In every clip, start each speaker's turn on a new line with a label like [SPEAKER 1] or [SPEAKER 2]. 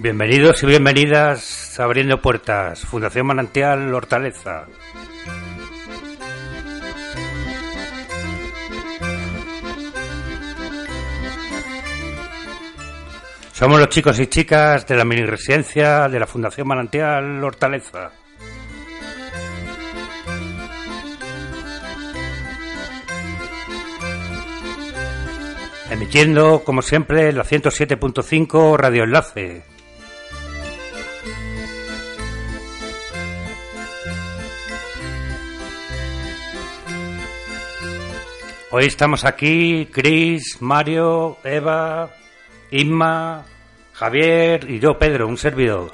[SPEAKER 1] Bienvenidos y bienvenidas a Abriendo Puertas, Fundación Manantial Hortaleza. Somos los chicos y chicas de la mini residencia de la Fundación Manantial Hortaleza. Emitiendo, como siempre, la 107.5 Radio Enlace. Hoy estamos aquí, Chris, Mario, Eva, Inma, Javier y yo, Pedro, un servidor.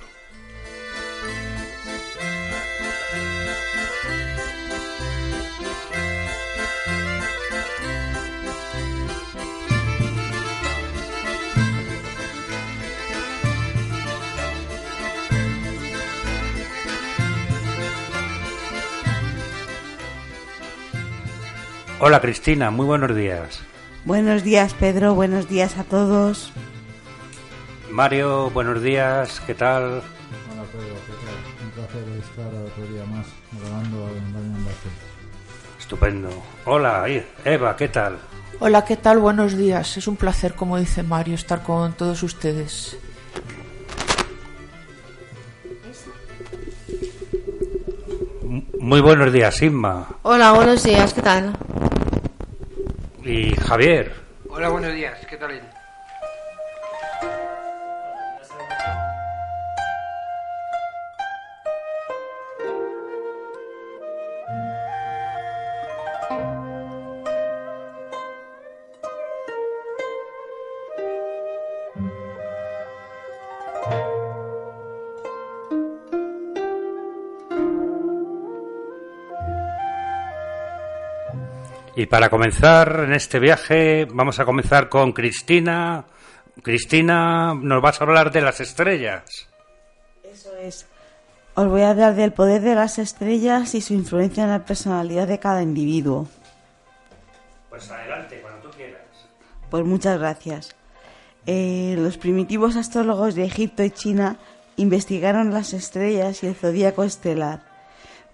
[SPEAKER 1] Hola Cristina, muy buenos días.
[SPEAKER 2] Buenos días Pedro, buenos días a todos.
[SPEAKER 1] Mario, buenos días, ¿qué tal?
[SPEAKER 3] Hola Pedro, ¿qué tal? Un placer estar otro día más grabando en Enlace.
[SPEAKER 1] Estupendo. Hola, Eva, ¿qué tal?
[SPEAKER 4] Hola, ¿qué tal? Buenos días. Es un placer, como dice Mario, estar con todos ustedes.
[SPEAKER 1] Muy buenos días, Inma.
[SPEAKER 5] Hola, buenos días, ¿qué tal?
[SPEAKER 1] Y Javier.
[SPEAKER 6] Hola, buenos días, ¿qué tal?
[SPEAKER 1] Y para comenzar en este viaje vamos a comenzar con Cristina. Cristina, nos vas a hablar de las estrellas.
[SPEAKER 2] Eso es. Os voy a hablar del poder de las estrellas y su influencia en la personalidad de cada individuo.
[SPEAKER 1] Pues adelante, cuando tú quieras.
[SPEAKER 2] Pues muchas gracias. Eh, los primitivos astrólogos de Egipto y China investigaron las estrellas y el zodíaco estelar.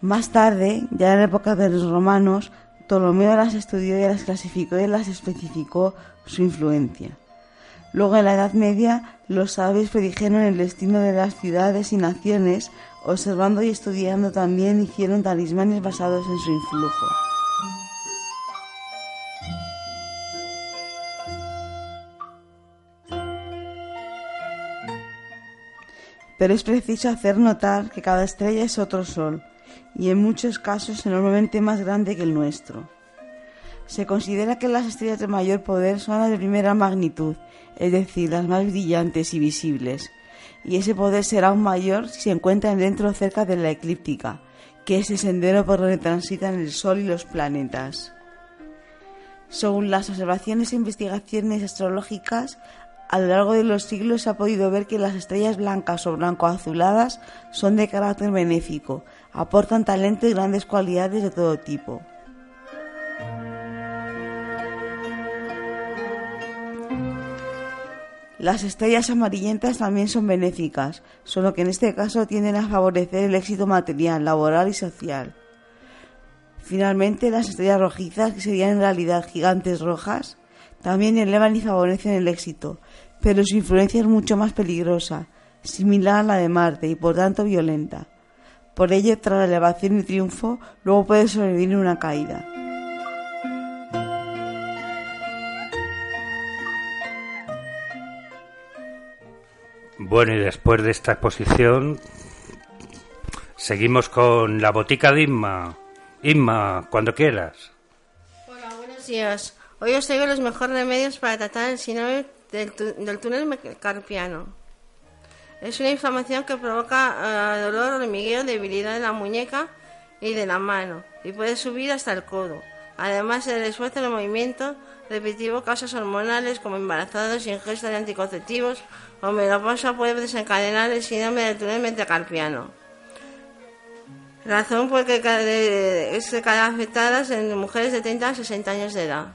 [SPEAKER 2] Más tarde, ya en la época de los romanos, Ptolomeo las estudió y las clasificó y las especificó su influencia. Luego, en la Edad Media, los sabios predijeron el destino de las ciudades y naciones, observando y estudiando también hicieron talismanes basados en su influjo. Pero es preciso hacer notar que cada estrella es otro sol, y en muchos casos enormemente más grande que el nuestro. Se considera que las estrellas de mayor poder son las de primera magnitud, es decir, las más brillantes y visibles, y ese poder será aún mayor si se encuentran dentro o cerca de la eclíptica, que es el sendero por donde transitan el Sol y los planetas. Según las observaciones e investigaciones astrológicas, a lo largo de los siglos se ha podido ver que las estrellas blancas o blanco-azuladas son de carácter benéfico, aportan talento y grandes cualidades de todo tipo. Las estrellas amarillentas también son benéficas, solo que en este caso tienden a favorecer el éxito material, laboral y social. Finalmente, las estrellas rojizas, que serían en realidad gigantes rojas, también elevan y favorecen el éxito, pero su influencia es mucho más peligrosa, similar a la de Marte y por tanto violenta. Por ello, tras la elevación y triunfo, luego puede sobrevivir una caída.
[SPEAKER 1] Bueno, y después de esta exposición, seguimos con la botica de Inma. Inma, cuando quieras.
[SPEAKER 5] Hola, buenos días. Hoy os traigo los mejores remedios para tratar el síndrome
[SPEAKER 7] del, túnel carpiano. Es una inflamación que provoca eh, dolor, hormigueo, debilidad de la muñeca y de la mano y puede subir hasta el codo. Además, el esfuerzo en el movimiento repetitivo causas hormonales como embarazados, ingesta de anticonceptivos o menopausa puede desencadenar el síndrome del túnel metacarpiano. Razón por que de- es de cada afectadas en mujeres de 30 a 60 años de edad.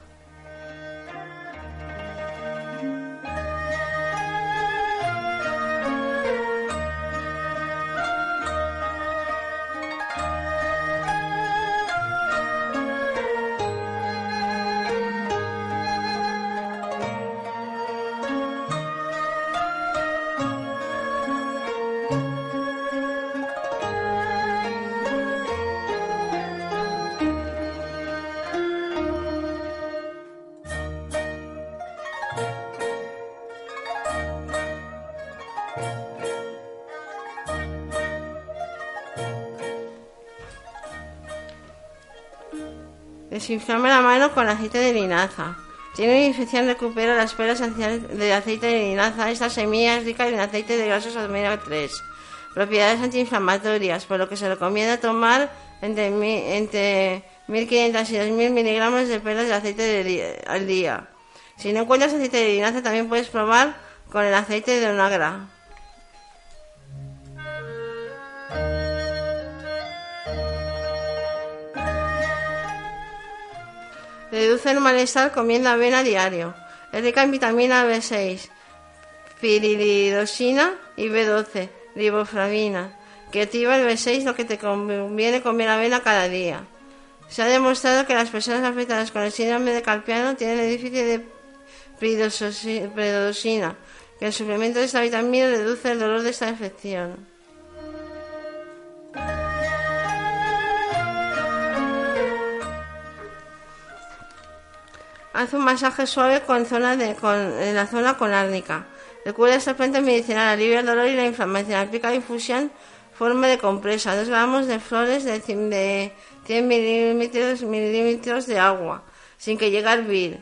[SPEAKER 7] Desinflame la mano con aceite de linaza. Tiene una infección, recupera las pelas esenciales de aceite de linaza. Esta semilla es rica en aceite de grasos omega 3. Propiedades antiinflamatorias, por lo que se recomienda tomar entre, entre 1500 y 2000 miligramos de pelas de aceite al día. Si no encuentras aceite de linaza, también puedes probar con el aceite de onagra. Reduce el malestar comiendo avena diario. Es rica en vitamina B6, piridosina y B12, riboflavina, que activa el B6, lo que te conviene comer avena cada día. Se ha demostrado que las personas afectadas con el síndrome de Carpiano tienen el déficit de piridosina, que el suplemento de esta vitamina reduce el dolor de esta infección. Haz un masaje suave con zona de, con, en la zona con árnica. Recuerda esta planta medicinal, alivia el dolor y la inflamación. Aplica infusión forma de compresa. 2 gramos de flores de, de 100 milímetros, milímetros de agua, sin que llegue a hervir.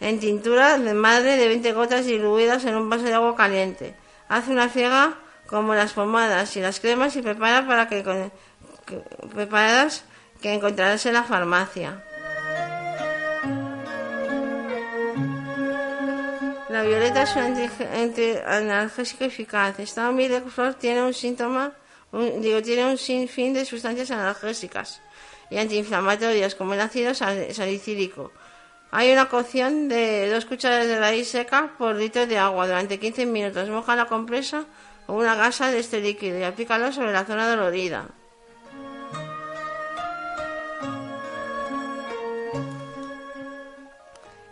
[SPEAKER 7] En tintura de madre de 20 gotas diluidas en un vaso de agua caliente. Haz una friega como las pomadas y las cremas y prepara para que, que- preparadas que encontrarás en la farmacia. La violeta es un analgésico eficaz. Humilde flor tiene un síntoma, digo, tiene un sinfín de sustancias analgésicas y antiinflamatorias como el ácido sal- salicílico. Hay una cocción de dos cucharadas de raíz seca por litro de agua durante 15 minutos. Moja la compresa o una gasa de este líquido y aplícalo sobre la zona dolorida.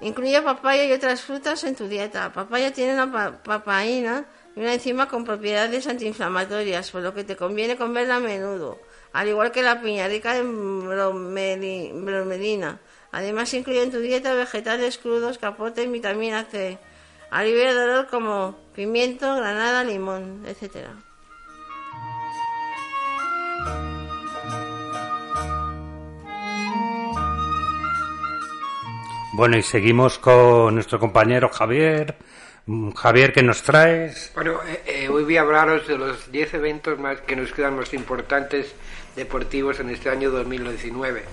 [SPEAKER 7] Incluye papaya y otras frutas en tu dieta. Papaya tiene una pa- papaína y una enzima con propiedades antiinflamatorias, por lo que te conviene comerla a menudo, al igual que la piña rica en bromeli- bromelina. Además incluye en tu dieta vegetales crudos que aporten vitamina C, alivia dolor como pimiento, granada, limón, etcétera.
[SPEAKER 1] Bueno, y seguimos con nuestro compañero Javier. Mm, Javier, ¿qué nos traes?
[SPEAKER 6] Bueno, eh, eh, hoy voy a hablaros de los 10 eventos más que nos quedan más importantes deportivos en este año 2019.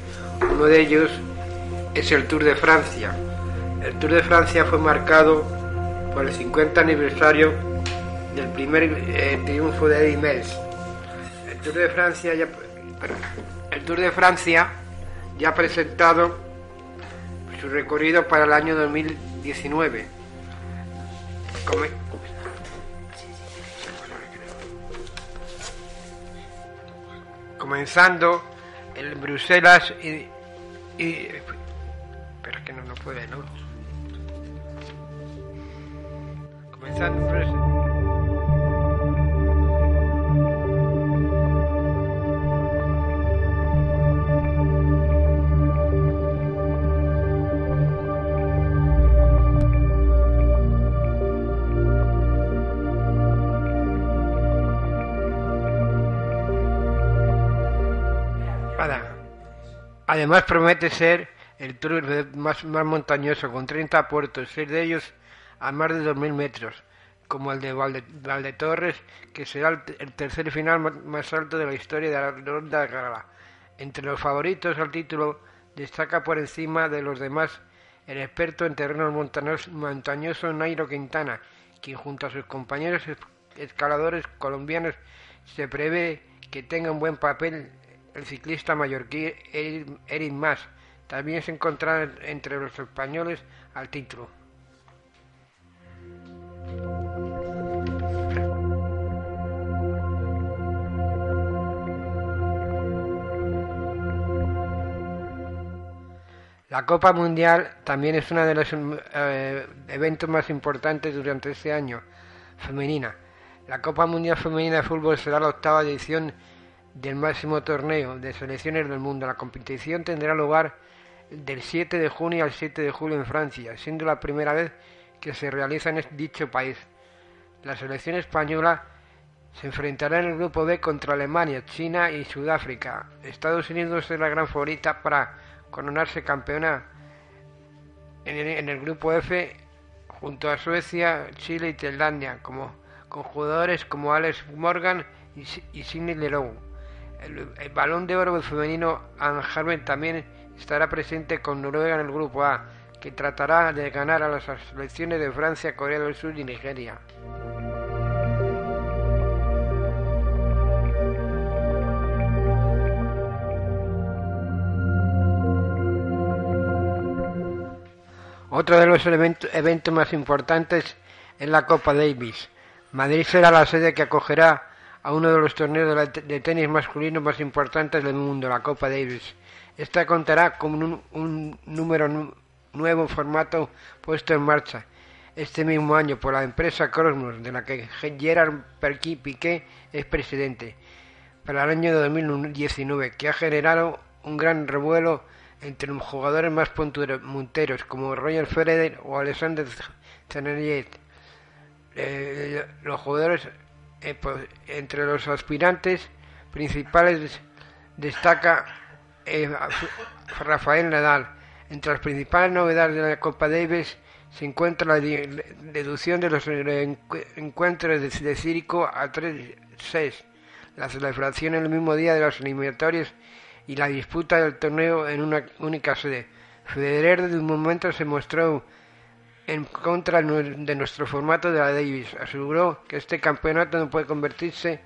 [SPEAKER 6] Uno de ellos es el Tour de Francia. El Tour de Francia fue marcado por el 50 aniversario del primer eh, triunfo de Eddy Merckx. El Tour de Francia ya, el Tour de Francia ya ha presentado su recorrido para el año 2019. Come- comenzando en Bruselas y, y pero es que no, no puede, ¿no? Comenzando en Bruselas. Además promete ser el tour más, montañoso, con 30 puertos, seis de ellos a más de 2.000 metros, como el de Valde, Valdetorres, que será el, tercer final más alto de la historia de la ronda de gala. Entre los favoritos al título destaca por encima de los demás el experto en terrenos montañosos Nairo Quintana, quien junto a sus compañeros es- escaladores colombianos se prevé que tenga un buen papel el ciclista mallorquí Eric, Mas. También se encontrará entre los españoles al título. La Copa Mundial también es uno de los eh, eventos más importantes durante este año, femenina. La Copa Mundial Femenina de Fútbol será la octava edición del máximo torneo de selecciones del mundo. La competición tendrá lugar del 7 de junio al 7 de julio en Francia, siendo la primera vez que se realiza en dicho país. La selección española se enfrentará en el grupo B contra Alemania, China y Sudáfrica. Estados Unidos es la gran favorita para coronarse campeona en el, grupo F junto a Suecia, Chile y Tailandia, como, con jugadores como Alex Morgan y, y Sidney Leroux. El, balón de oro femenino Anne Harvey también estará presente con Noruega en el grupo A, que tratará de ganar a las selecciones de Francia, Corea del Sur y Nigeria. Otro de los eventos más importantes es la Copa Davis. Madrid será la sede que acogerá a uno de los torneos de, tenis masculino más importantes del mundo, la Copa Davis. Esta contará con un, número nu- nuevo formato puesto en marcha este mismo año por la empresa Cosmos, de la que Gerard Perqui Piqué es presidente, para el año 2019, que ha generado un gran revuelo entre los jugadores más punteros como Roger Federer o Alexander Zverev. Eh, los jugadores eh, pues, entre los aspirantes principales destaca eh, Rafael Nadal. Entre las principales novedades de la Copa Davis se encuentra la deducción de los encu- encuentros de, de a 3-6, la celebración el mismo día de los eliminatorios y la disputa del torneo en una única sede. Federer de un momento se mostró en contra de nuestro formato de la Davis. Aseguró que este campeonato no puede convertirse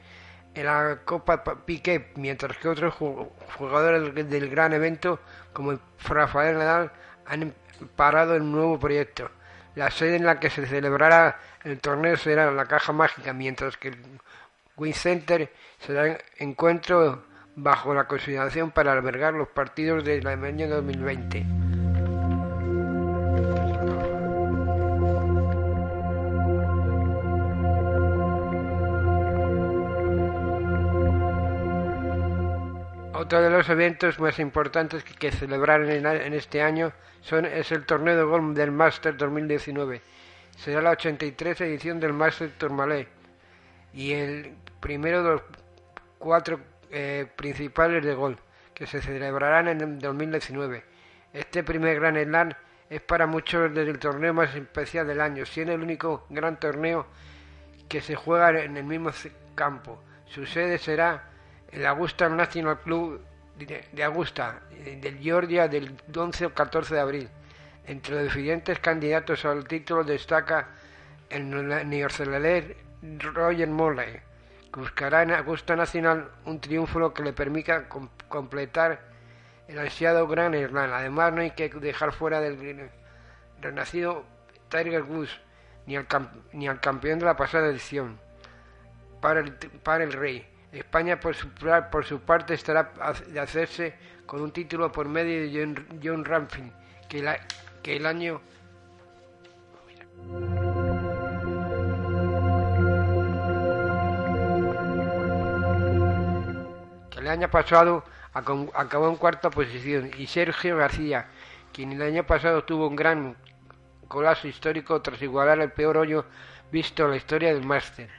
[SPEAKER 6] en la Copa Pa- Piqué, mientras que otros ju- jugadores del, gran evento, como Rafael Nadal, han parado el nuevo proyecto. La sede en la que se celebrará el torneo será la Caja Mágica, mientras que el Win Center será encuentro bajo la consideración para albergar los partidos del año 2020. Otro de los eventos más importantes que, que en, en este año son, es el torneo de golf del Master 2019. Será la 83 edición del Master Tourmalet y el primero de los cuatro eh, principales de golf que se celebrarán en el 2019. Este primer Gran Slam es para muchos el torneo más especial del año, siendo el único gran torneo que se juega en el mismo campo. Su sede será el Augusta National Club de, Augusta, eh, del Georgia, del 11 al 14 de abril. Entre los diferentes candidatos al título destaca el neo- neozelandés Roger Morley, que buscará en Augusta Nacional un triunfo que le permita com- completar el ansiado Gran Slam. Además, no hay que dejar fuera del renacido Tiger Woods ni al, campeón de la pasada edición para el Rey. España, por su, parte, estará de hacerse con un título por medio de John, John que, la- el año que el año pasado acabó en cuarta posición y Sergio García, quien el año pasado tuvo un gran colapso histórico tras igualar el peor hoyo visto en la historia del máster.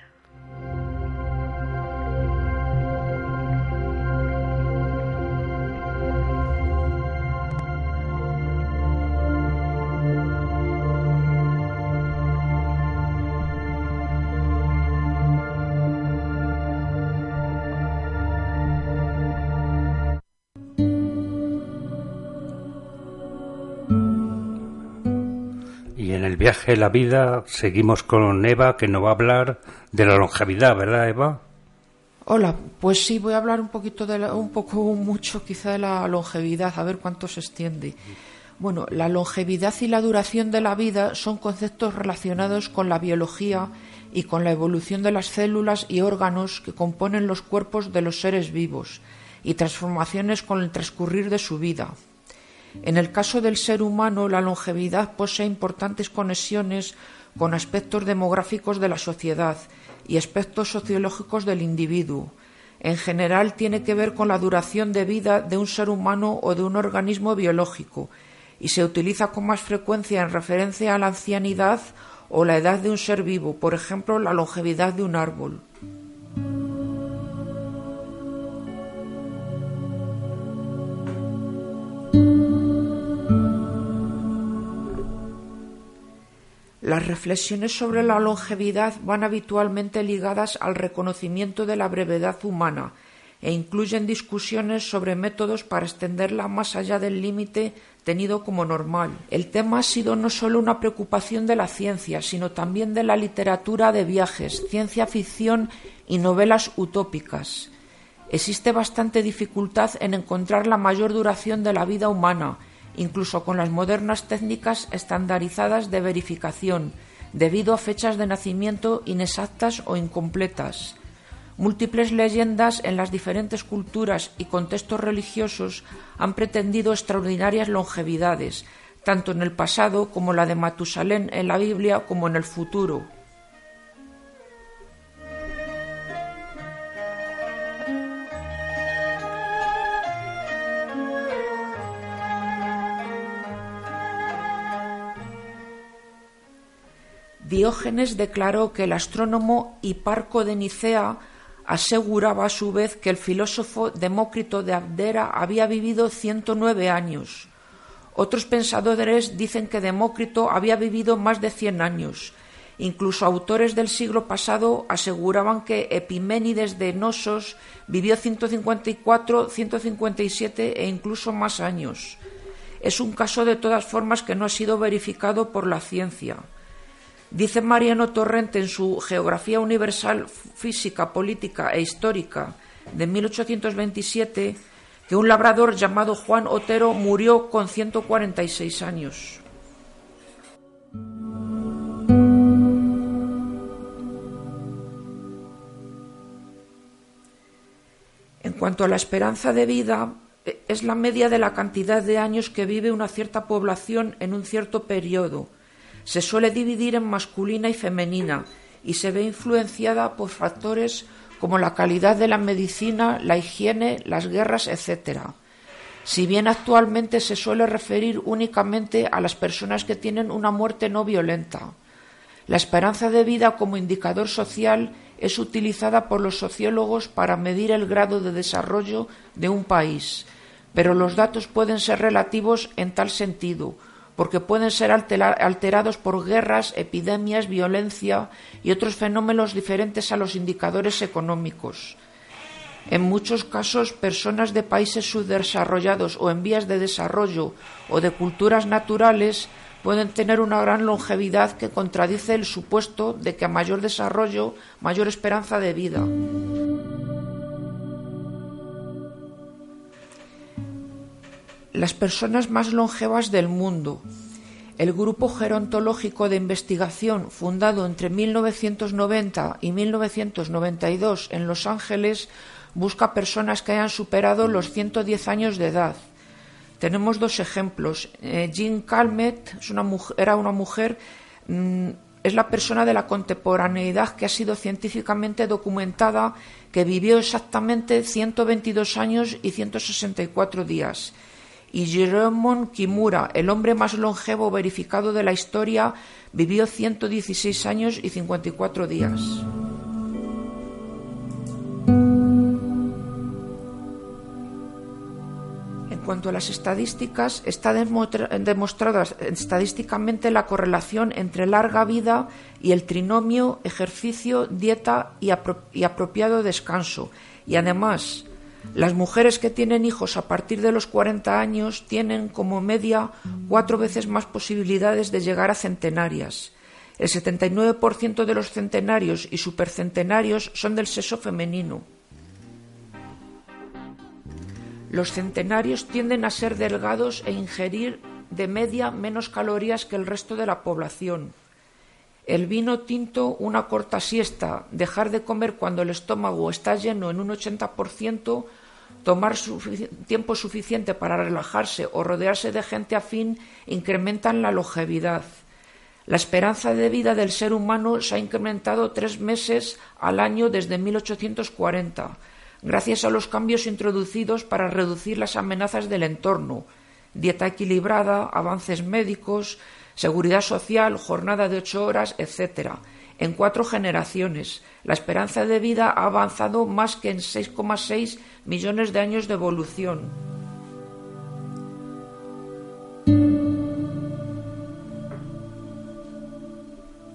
[SPEAKER 1] En el viaje la vida seguimos con Eva, que nos va a hablar de la longevidad, ¿verdad, Eva?
[SPEAKER 4] Hola, pues sí, voy a hablar un poquito de un poco mucho quizá de la longevidad, a ver cuánto se extiende. Bueno, la longevidad y la duración de la vida son conceptos relacionados con la biología y con la evolución de las células y órganos que componen los cuerpos de los seres vivos y transformaciones con el transcurrir de su vida. En el caso del ser humano, la longevidad posee importantes conexiones con aspectos demográficos de la sociedad y aspectos sociológicos del individuo. En general tiene que ver con la duración de vida de un ser humano o de un organismo biológico y se utiliza con más frecuencia en referencia a la ancianidad o la edad de un ser vivo, por ejemplo, la longevidad de un árbol. Las reflexiones sobre la longevidad van habitualmente ligadas al reconocimiento de la brevedad humana e incluyen discusiones sobre métodos para extenderla más allá del límite tenido como normal. El tema ha sido no solo una preocupación de la ciencia, sino también de la literatura de viajes, ciencia ficción y novelas utópicas. Existe bastante dificultad en encontrar la mayor duración de la vida humana, incluso con las modernas técnicas estandarizadas de verificación, debido a fechas de nacimiento inexactas o incompletas. Múltiples leyendas en las diferentes culturas y contextos religiosos han pretendido extraordinarias longevidades, tanto en el pasado como la de Matusalén en la Biblia como en el futuro. Diógenes declaró que el astrónomo Hiparco de Nicea aseguraba a su vez que el filósofo Demócrito de Abdera había vivido 109 años. Otros pensadores dicen que Demócrito había vivido más de 100 años. Incluso autores del siglo pasado aseguraban que Epiménides de Nosos vivió 154, 157 e incluso más años. Es un caso de todas formas que no ha sido verificado por la ciencia. Dice Mariano Torrente en su Geografía Universal Física, Política e Histórica de 1827 que un labrador llamado Juan Otero murió con 146 años. En cuanto a la esperanza de vida, es la media de la cantidad de años que vive una cierta población en un cierto periodo, se suele dividir en masculina y femenina y se ve influenciada por factores como la calidad de la medicina, la higiene, las guerras, etc. Si bien actualmente se suele referir únicamente a las personas que tienen una muerte no violenta. La esperanza de vida como indicador social es utilizada por los sociólogos para medir el grado de desarrollo de un país, pero los datos pueden ser relativos en tal sentido, porque pueden ser alterados por guerras, epidemias, violencia y otros fenómenos diferentes a los indicadores económicos. En muchos casos, personas de países subdesarrollados o en vías de desarrollo o de culturas naturales pueden tener una gran longevidad que contradice el supuesto de que a mayor desarrollo, mayor esperanza de vida. Las personas más longevas del mundo. El Grupo Gerontológico de Investigación, fundado entre 1990 y 1992 en Los Ángeles, busca personas que hayan superado los 110 años de edad. Tenemos dos ejemplos. Eh, Jean Calmet era una mujer, mm, es la persona de la contemporaneidad que ha sido científicamente documentada, que vivió exactamente 122 años y 164 días y Jerome Kimura, el hombre más longevo verificado de la historia, vivió 116 años y 54 días. En cuanto a las estadísticas, está demostrada estadísticamente la correlación entre larga vida y el trinomio ejercicio, dieta y, y apropiado descanso. Y además, Las mujeres que tienen hijos a partir de los 40 años tienen como media cuatro veces más posibilidades de llegar a centenarias. El 79% de los centenarios y supercentenarios son del sexo femenino. Los centenarios tienden a ser delgados e ingerir de media menos calorías que el resto de la población. El vino tinto, una corta siesta, dejar de comer cuando el estómago está lleno en un 80%, tomar tiempo suficiente para relajarse o rodearse de gente afín incrementan la longevidad. La esperanza de vida del ser humano se ha incrementado tres meses al año desde 1840, gracias a los cambios introducidos para reducir las amenazas del entorno, dieta equilibrada, avances médicos, seguridad social, jornada de ocho horas, etc. En cuatro generaciones, la esperanza de vida ha avanzado más que en 6,6 millones de años de evolución.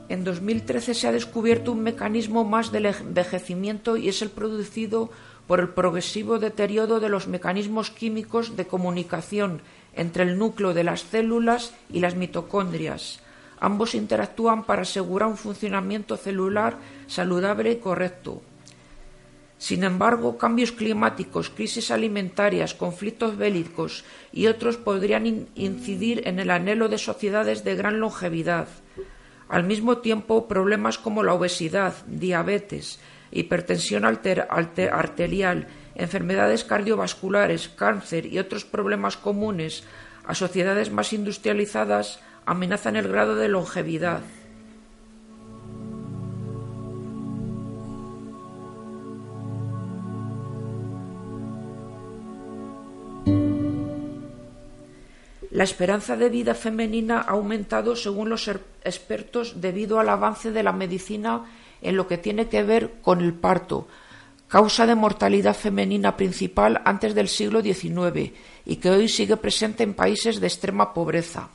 [SPEAKER 4] En 2013 se ha descubierto un mecanismo más del envejecimiento y es el producido por el progresivo deterioro de los mecanismos químicos de comunicación entre el núcleo de las células y las mitocondrias. Ambos interactúan para asegurar un funcionamiento celular saludable y correcto. Sin embargo, cambios climáticos, crisis alimentarias, conflictos bélicos y otros podrían incidir en el anhelo de sociedades de gran longevidad. Al mismo tiempo, problemas como la obesidad, diabetes, hipertensión arterial, enfermedades cardiovasculares, cáncer y otros problemas comunes a sociedades más industrializadas amenazan el grado de longevidad. La esperanza de vida femenina ha aumentado según los er-, expertos debido al avance de la medicina en lo que tiene que ver con el parto, causa de mortalidad femenina principal antes del siglo XIX y que hoy sigue presente en países de extrema pobreza.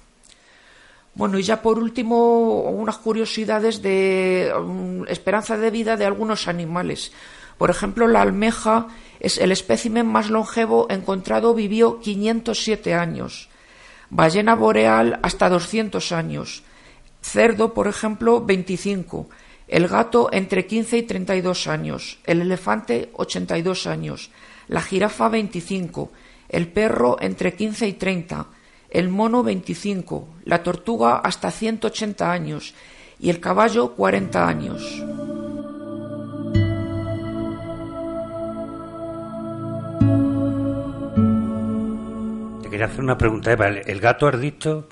[SPEAKER 4] Bueno, y ya por último, unas curiosidades de um, esperanza de vida de algunos animales. Por ejemplo, la almeja es el espécimen más longevo encontrado, vivió 507 años. Ballena boreal hasta 200 años. Cerdo, por ejemplo, 25 el gato entre 15 y 32 años, el elefante 82 años, la jirafa 25, el perro entre 15 y 30, el mono 25, la tortuga hasta 180 años y el caballo 40 años.
[SPEAKER 1] Te quería hacer una pregunta, Eva. ¿El gato has dicho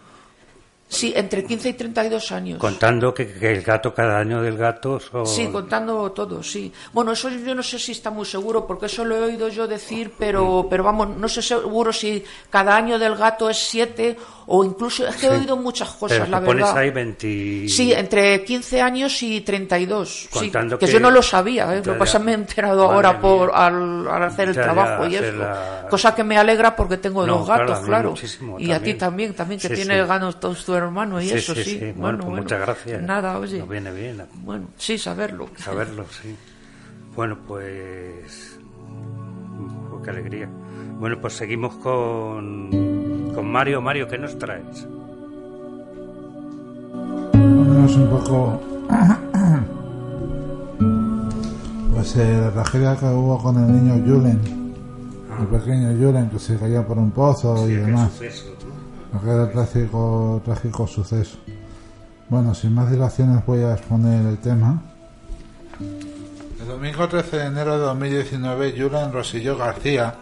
[SPEAKER 4] Sí, entre 15 y 32 años.
[SPEAKER 1] Contando que, el gato, cada año del gato son...
[SPEAKER 4] Sí, contando todo, sí. Bueno, eso yo no sé si está muy seguro, porque eso lo he oído yo decir, pero, pero vamos, no sé seguro si cada año del gato es 7 o incluso es que he oído muchas cosas, la
[SPEAKER 1] verdad.
[SPEAKER 4] pones
[SPEAKER 1] ahí 20...
[SPEAKER 4] Sí, entre 15 años y 32. Contando que, yo no lo sabía, ¿eh? lo que pasa me he enterado ahora por al, hacer el trabajo y eso. Cosa que me alegra porque tengo dos gatos, claro. Y a ti también, también que tiene ganos todos tu hermano y eso, sí.
[SPEAKER 1] Bueno, bueno, pues muchas gracias.
[SPEAKER 4] Nada, oye.
[SPEAKER 1] viene bien.
[SPEAKER 4] Bueno, sí, saberlo.
[SPEAKER 1] Saberlo, sí. Bueno, pues... qué alegría. Bueno, pues seguimos con con Mario. Mario, ¿qué nos traes?
[SPEAKER 3] Vámonos un poco. Pues eh, la tragedia que hubo con el niño Julen, el pequeño Julen que se cayó por un pozo y demás. Aquel trágico, trágico suceso. Bueno, sin más dilaciones voy a exponer el tema. El domingo 13 de enero de 2019, Julen Rosillo García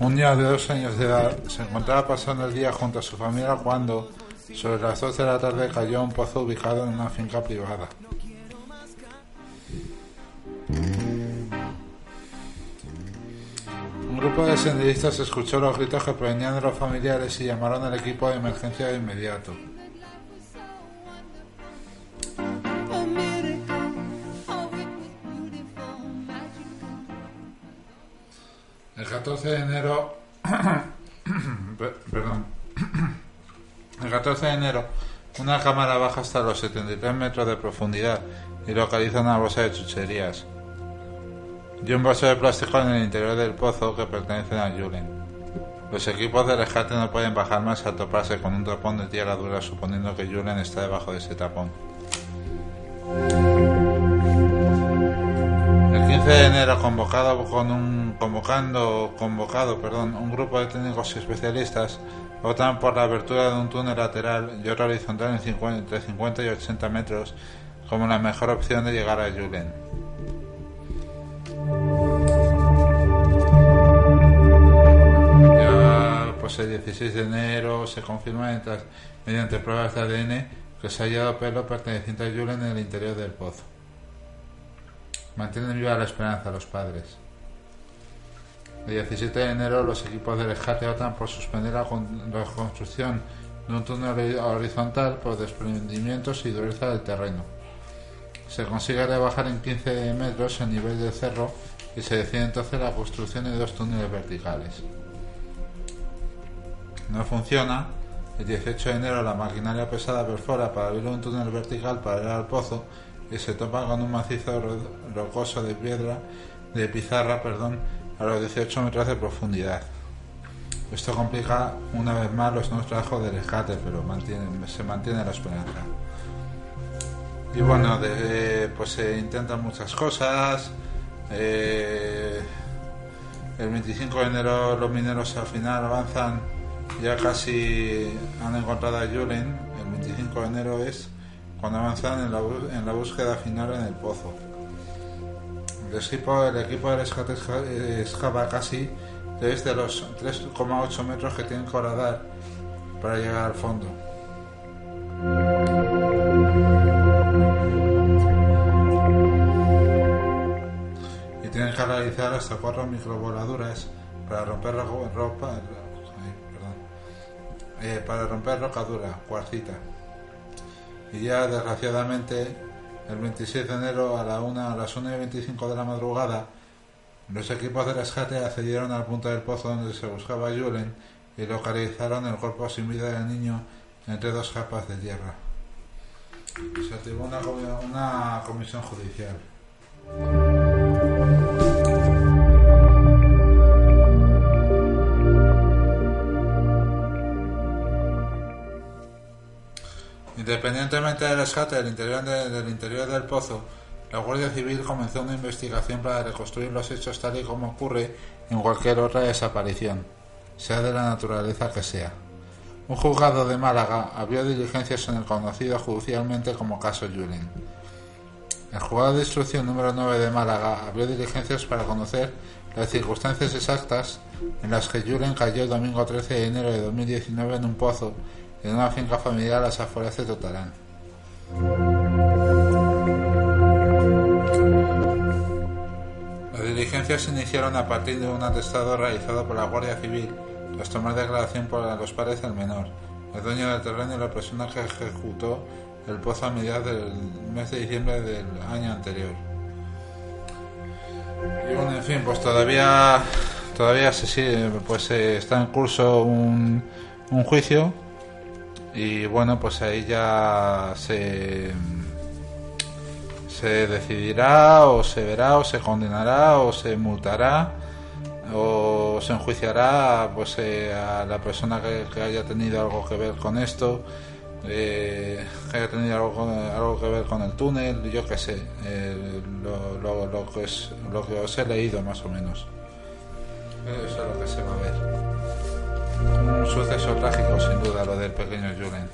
[SPEAKER 3] un niño de dos años de edad se encontraba pasando el día junto a su familia cuando, sobre las 12 de la tarde, cayó a un pozo ubicado en una finca privada. Un grupo de senderistas escuchó los gritos que provenían de los familiares y llamaron al equipo de emergencia de inmediato. 14 de enero. perdón. El 14 de enero, una cámara baja hasta los 73 metros de profundidad y localiza una bolsa de chucherías. y un vaso de plástico en el interior del pozo que pertenece a Julen. Los equipos de rescate no pueden bajar más a toparse con un tapón de tierra dura suponiendo que Julen está debajo de ese tapón. El 15 de enero convocado con un convocando convocado, perdón, un grupo de técnicos y especialistas votan por la abertura de un túnel lateral y otro horizontal en 50, entre 50 y 80 metros como la mejor opción de llegar a Julen. Ya pues el 16 de enero se confirma mediante pruebas de ADN que se ha hallado pelo perteneciente a Julen en el interior del pozo. Mantienen viva la esperanza los padres. El 17 de enero los equipos de rescate optan por suspender la, construcción de un túnel horizontal por desprendimientos y dureza del terreno. Se consigue rebajar en 15 metros el nivel del cerro y se decide entonces la construcción de dos túneles verticales. No funciona. El 18 de enero la maquinaria pesada perfora para abrir un túnel vertical para ir al pozo y se topa con un macizo rocoso de piedra, de pizarra, perdón, a los 18 metros de profundidad. Esto complica una vez más los nuevos trabajos de rescate, pero se mantiene la esperanza. Y bueno, pues se intentan muchas cosas. Eh, el 25 de enero los mineros al final avanzan, ya casi han encontrado a Julen. El 25 de enero es cuando avanzan en la, en la búsqueda final en el pozo. El equipo, el equipo de rescate excava casi desde los 3,8 metros que tienen que horadar para llegar al fondo. Y tienen que realizar hasta cuatro microvoladuras para romper ropa, eh, para romper rocadura, cuarcita. Y ya desgraciadamente el 26 de enero a, la una, a las 1 y 25 de la madrugada, los equipos de rescate accedieron al punto del pozo donde se buscaba Julen y localizaron el cuerpo sin vida del niño entre dos capas de tierra. Se activó una comisión judicial. Independientemente del rescate del interior, del interior del pozo, la Guardia Civil comenzó una investigación para reconstruir los hechos tal y como ocurre en cualquier otra desaparición, sea de la naturaleza que sea. Un juzgado de Málaga abrió diligencias en el conocido judicialmente como caso Julen. El juzgado de instrucción número 9 de Málaga abrió diligencias para conocer las circunstancias exactas en las que Julen cayó el domingo 13 de enero de 2019 en un pozo en una finca familiar las afueras de Totarán. Las diligencias se iniciaron a partir de un atestado realizado por la Guardia Civil tras tomar declaración por los padres del menor, el dueño del terreno y la persona que ejecutó el pozo a mediados del mes de diciembre del año anterior. Y bueno, en fin, pues todavía todavía se sigue, pues eh, está en curso un, un juicio y bueno pues ahí ya se se decidirá o se verá o se condenará o se multará o se enjuiciará pues eh, a la persona que, haya tenido algo que ver con esto eh, que haya tenido algo, algo que ver con el túnel yo qué sé eh, lo, lo, lo, que es, lo que os he leído más o menos. Eso es lo que se va a ver un suceso trágico sin duda lo del pequeño Julen.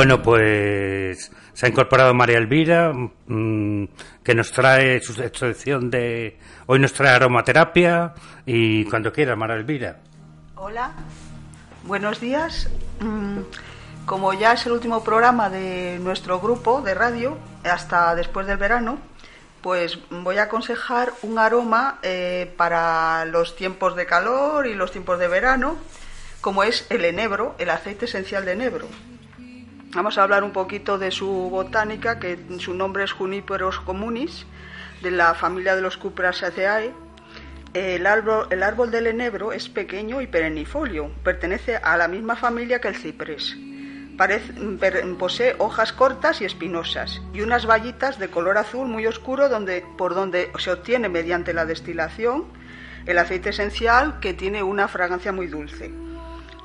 [SPEAKER 8] Bueno, pues se ha incorporado María Elvira, mm, que nos trae su sección de... Hoy nos trae aromaterapia y cuando quiera, María Elvira.
[SPEAKER 9] Hola, buenos días. Mm, como ya es el último programa de nuestro grupo de radio, hasta después del verano, pues voy a aconsejar un aroma eh, para los tiempos de calor y los tiempos de verano, como es el enebro, el aceite esencial de enebro. Vamos a hablar un poquito de su botánica, que su nombre es Juniperos communis, de la familia de los Cupraceaceae. El árbol, el árbol del enebro es pequeño y perennifolio, pertenece a la misma familia que el ciprés posee hojas cortas y espinosas y unas vallitas de color azul muy oscuro donde, por donde se obtiene mediante la destilación el aceite esencial que tiene una fragancia muy dulce.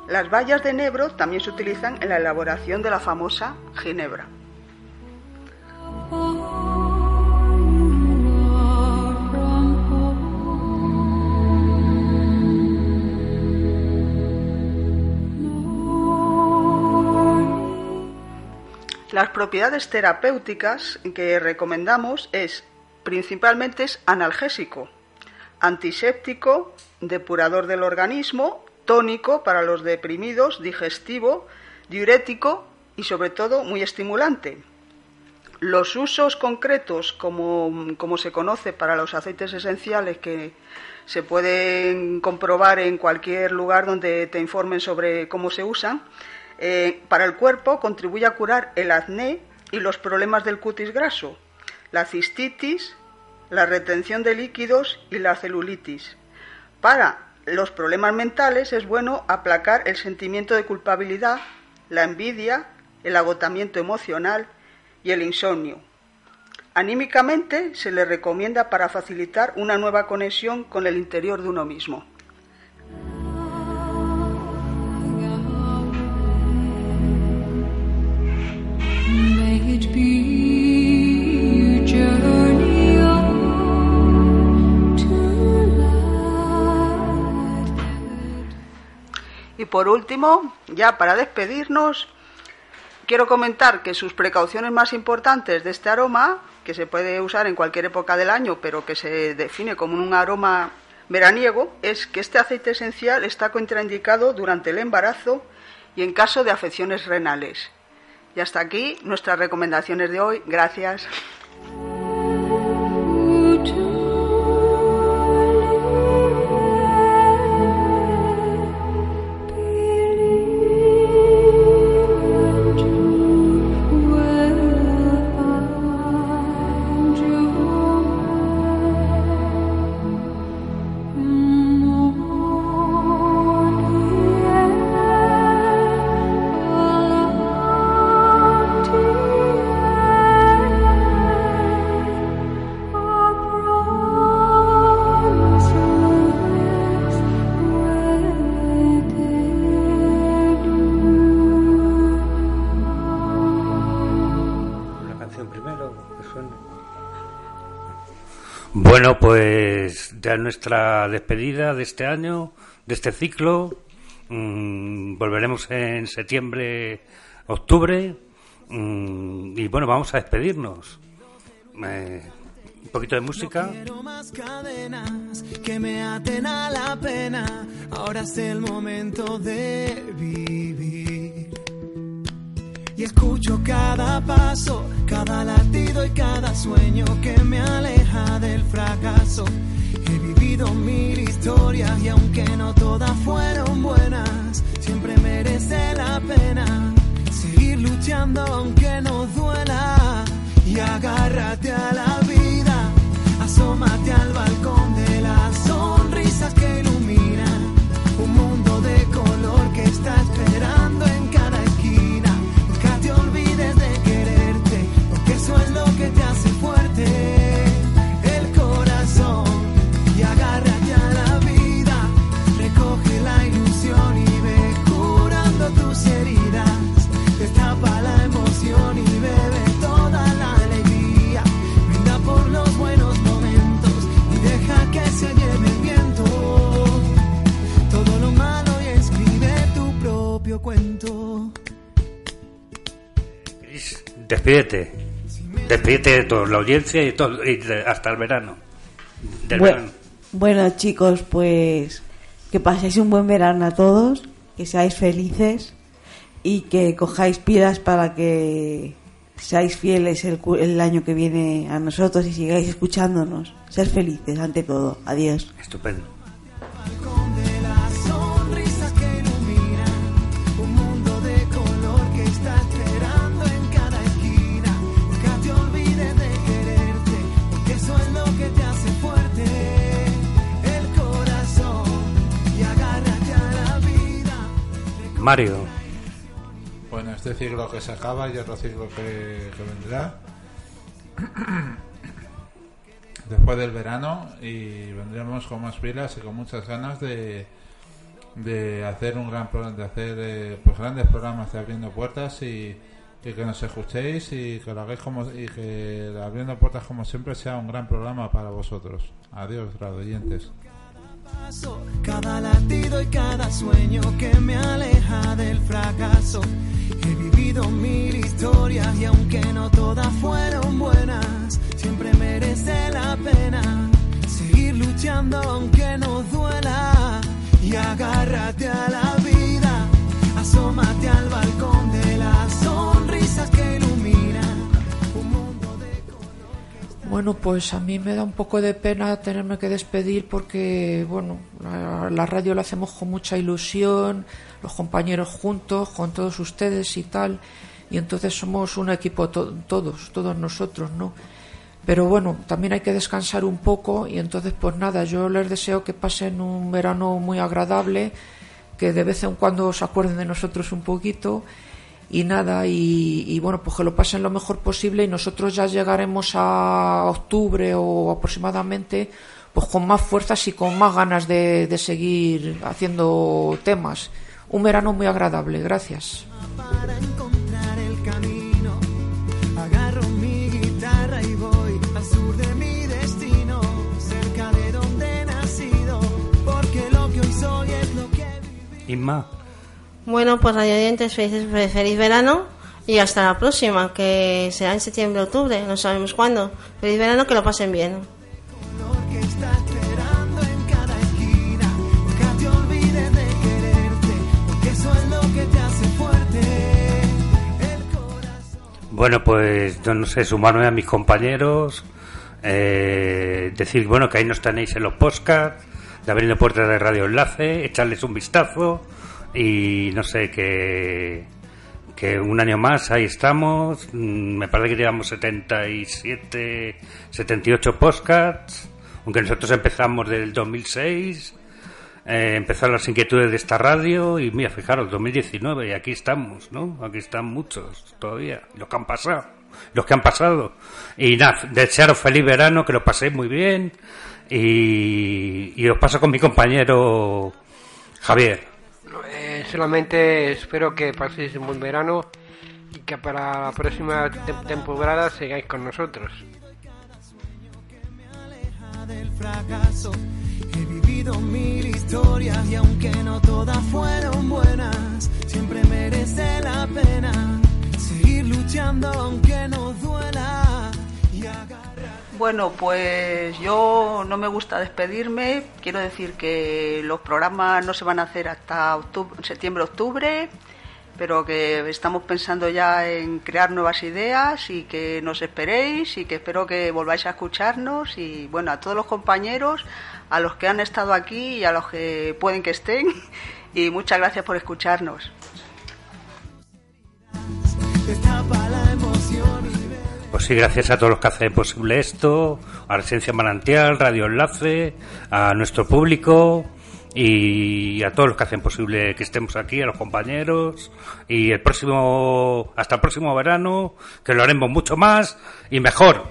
[SPEAKER 9] Las bayas de enebro también se utilizan en la elaboración de la famosa ginebra. Las propiedades terapéuticas que recomendamos es principalmente analgésico, antiséptico, depurador del organismo, tónico para los deprimidos, digestivo, diurético y sobre todo muy estimulante. Los usos concretos, como, como, se conoce para los aceites esenciales que se pueden comprobar en cualquier lugar donde te informen sobre cómo se usan, eh, para el cuerpo contribuye a curar el acné y los problemas del cutis graso, la cistitis, la retención de líquidos y la celulitis. Para los problemas mentales es bueno aplacar el sentimiento de culpabilidad, la envidia, el agotamiento emocional y el insomnio. Anímicamente se le recomienda para facilitar una nueva conexión con el interior de uno mismo. Y por último, ya para despedirnos, quiero comentar que sus precauciones más importantes de este aroma, que se puede usar en cualquier época del año, pero que se define como un aroma veraniego, es que este aceite esencial está contraindicado durante el embarazo y en caso de afecciones renales. Y hasta aquí nuestras recomendaciones de hoy. Gracias.
[SPEAKER 8] Ya nuestra despedida de este año, de este ciclo. Mm, volveremos en septiembre, octubre. Mm, y bueno, vamos a despedirnos. Eh, un poquito de música. más cadenas que me aten a la pena. Ahora es el momento de vivir. Y escucho cada paso cada latido y cada sueño que me aleja del fracaso. He vivido mil historias y aunque no todas fueron buenas, siempre merece la pena seguir luchando aunque no duela. Y agárrate a la vida, asómate al balcón de las sonrisas que iluminan un mundo de color que está esperando
[SPEAKER 1] Despídete. Despídete de toda la audiencia y, todo, y de- hasta el verano. Del
[SPEAKER 2] Bueno,
[SPEAKER 1] verano.
[SPEAKER 2] bueno, chicos, pues que paséis un buen verano a todos, que seáis felices y que cojáis pilas para que seáis fieles el, el año que viene a nosotros y sigáis escuchándonos. Ser felices ante todo. Adiós.
[SPEAKER 1] Estupendo. Mario.
[SPEAKER 3] Bueno, este ciclo que se acaba y otro ciclo que, vendrá después del verano y vendremos con más pilas y con muchas ganas de, de hacer un gran de hacer eh, pues grandes programas de abriendo puertas y, y que nos escuchéis y que lo hagáis como y que abriendo puertas como siempre sea un gran programa para vosotros. Adiós, radioyentes.
[SPEAKER 8] paso, cada latido y cada sueño que me aleja del fracaso. He vivido mil historias y aunque no todas fueron buenas, siempre merece la pena seguir luchando aunque nos duela. Y agárrate a la vida, asómate al balcón de las sonrisas que iluminan
[SPEAKER 4] Bueno, pues a mí me da un poco de pena tenerme que despedir porque, bueno, la, radio la hacemos con mucha ilusión, los compañeros juntos, con todos ustedes y tal, y entonces somos un equipo to- todos, todos nosotros, ¿no? Pero bueno, también hay que descansar un poco y entonces pues nada, yo les deseo que pasen un verano muy agradable, que de vez en cuando se acuerden de nosotros un poquito y nada, y, y bueno, pues que lo pasen lo mejor posible y nosotros ya llegaremos a octubre o aproximadamente pues con más fuerzas y con más ganas de, de seguir haciendo temas. Un verano muy agradable, gracias.
[SPEAKER 8] para encontrar el camino. Agarro mi guitarra y voy al sur de mi destino, cerca de donde he nacido, porque lo que hoy soy es lo que viví.
[SPEAKER 1] Inma.
[SPEAKER 7] Bueno, pues radiodientes, felices, feliz verano y hasta la próxima, que será en septiembre, octubre, no sabemos cuándo. Feliz verano, que lo pasen bien.
[SPEAKER 1] Bueno, pues yo no sé, sumarme a mis compañeros, eh, decir, bueno, que ahí nos tenéis en los podcasts, de abriendo puertas de Radio Enlace, echarles un vistazo y no sé, que, que un año más ahí estamos, mm, me parece que llevamos 77, 78 podcasts, aunque nosotros empezamos del 2006, eh, empezaron las inquietudes de esta radio y mira, fijaros, 2019 y aquí estamos, ¿no? Aquí están muchos todavía, los que han pasado, los que han pasado. Y nada, desearos feliz verano, que lo paséis muy bien y, y os paso con mi compañero Javier.
[SPEAKER 6] Solamente espero que paséis un buen verano y que para la próxima tem- temporada sigáis con nosotros.
[SPEAKER 8] del fracaso. He vivido mil historias y aunque no todas fueron buenas, siempre merece la pena seguir luchando aunque nos duela y agarrar.
[SPEAKER 9] Bueno, pues yo no me gusta despedirme. Quiero decir que los programas no se van a hacer hasta octubre, septiembre-octubre, pero que estamos pensando ya en crear nuevas ideas y que nos esperéis y que espero que volváis a escucharnos y bueno, a todos los compañeros, a los que han estado aquí y a los que pueden que estén y muchas gracias por escucharnos.
[SPEAKER 1] Pues sí, gracias a todos los que hacen posible esto, a Residencia Manantial, Radio Enlace, a nuestro público y a todos los que hacen posible que estemos aquí, a los compañeros y el próximo, hasta el próximo verano, que lo haremos mucho más y mejor.